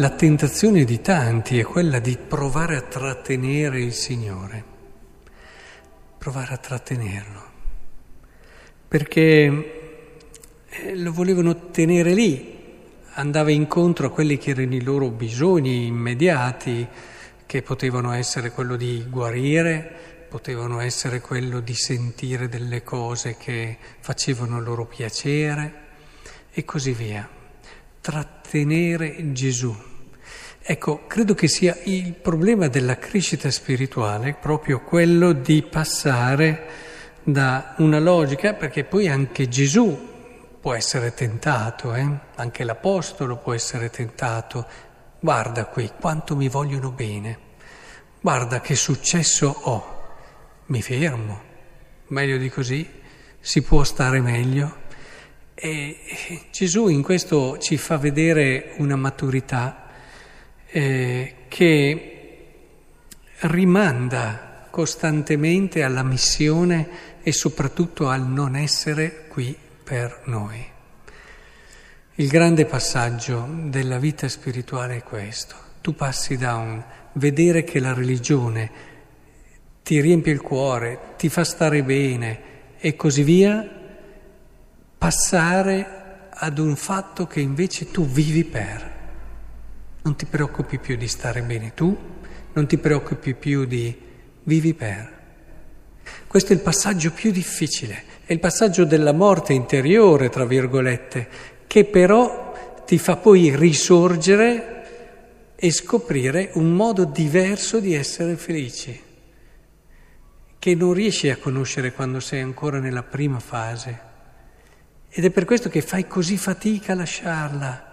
la tentazione di tanti è quella di provare a trattenere il Signore, provare a trattenerlo, perché eh, lo volevano tenere lì, andava incontro a quelli che erano i loro bisogni immediati, che potevano essere quello di guarire, potevano essere quello di sentire delle cose che facevano loro piacere e così via. Trattenere Gesù. Ecco, credo che sia il problema della crescita spirituale proprio quello di passare da una logica, perché poi anche Gesù può essere tentato, eh? anche l'Apostolo può essere tentato Guarda qui quanto mi vogliono bene, guarda che successo ho, mi fermo, meglio di così, si può stare meglio. E Gesù in questo ci fa vedere una maturità eh, che rimanda costantemente alla missione e soprattutto al non essere qui per noi. Il grande passaggio della vita spirituale è questo. Tu passi da un vedere che la religione ti riempie il cuore, ti fa stare bene e così via, passare ad un fatto che invece tu vivi per. Non ti preoccupi più di stare bene tu, non ti preoccupi più di vivi per. Questo è il passaggio più difficile, è il passaggio della morte interiore, tra virgolette, che però ti fa poi risorgere e scoprire un modo diverso di essere felici, che non riesci a conoscere quando sei ancora nella prima fase. Ed è per questo che fai così fatica a lasciarla,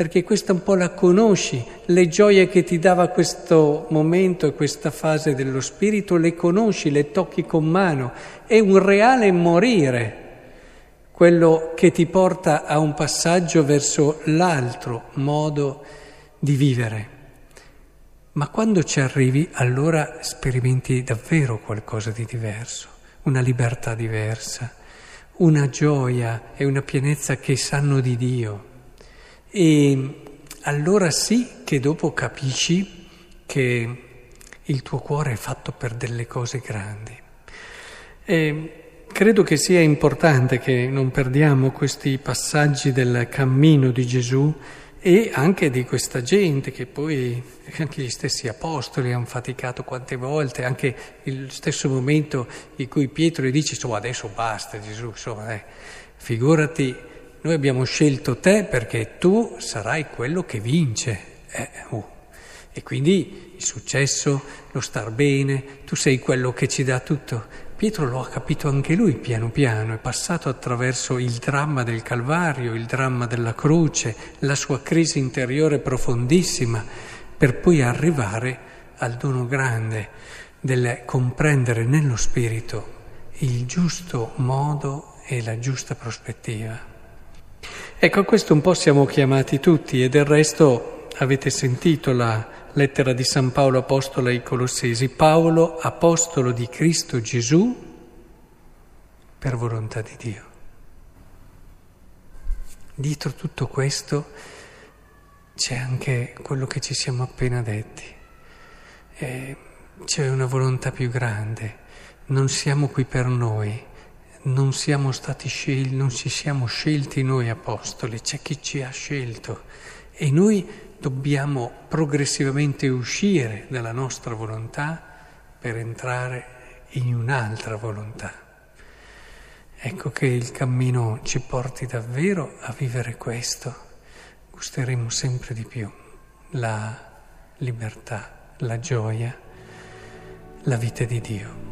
perché questa un po' la conosci, le gioie che ti dava questo momento e questa fase dello spirito le conosci, le tocchi con mano, è un reale morire quello che ti porta a un passaggio verso l'altro modo di vivere. Ma quando ci arrivi allora sperimenti davvero qualcosa di diverso, una libertà diversa, una gioia e una pienezza che sanno di Dio. E allora sì che dopo capisci che il tuo cuore è fatto per delle cose grandi. E Credo che sia importante che non perdiamo questi passaggi del cammino di Gesù e anche di questa gente che poi anche gli stessi apostoli hanno faticato quante volte, anche il stesso momento in cui Pietro gli dice insomma adesso basta Gesù, insomma eh, figurati, noi abbiamo scelto te perché tu sarai quello che vince. Eh, uh. E quindi il successo, lo star bene, tu sei quello che ci dà tutto. Pietro lo ha capito anche lui piano piano, è passato attraverso il dramma del Calvario, il dramma della croce, la sua crisi interiore profondissima, per poi arrivare al dono grande del comprendere nello Spirito il giusto modo e la giusta prospettiva. Ecco, a questo un po' siamo chiamati tutti e del resto avete sentito la lettera di San Paolo Apostolo ai Colossesi, Paolo, apostolo di Cristo Gesù, per volontà di Dio. Dietro tutto questo c'è anche quello che ci siamo appena detti, eh, c'è una volontà più grande, non siamo qui per noi, non siamo stati scelti, non ci siamo scelti noi apostoli, c'è chi ci ha scelto e noi dobbiamo progressivamente uscire dalla nostra volontà per entrare in un'altra volontà. Ecco che il cammino ci porti davvero a vivere questo, gusteremo sempre di più la libertà, la gioia, la vita di Dio.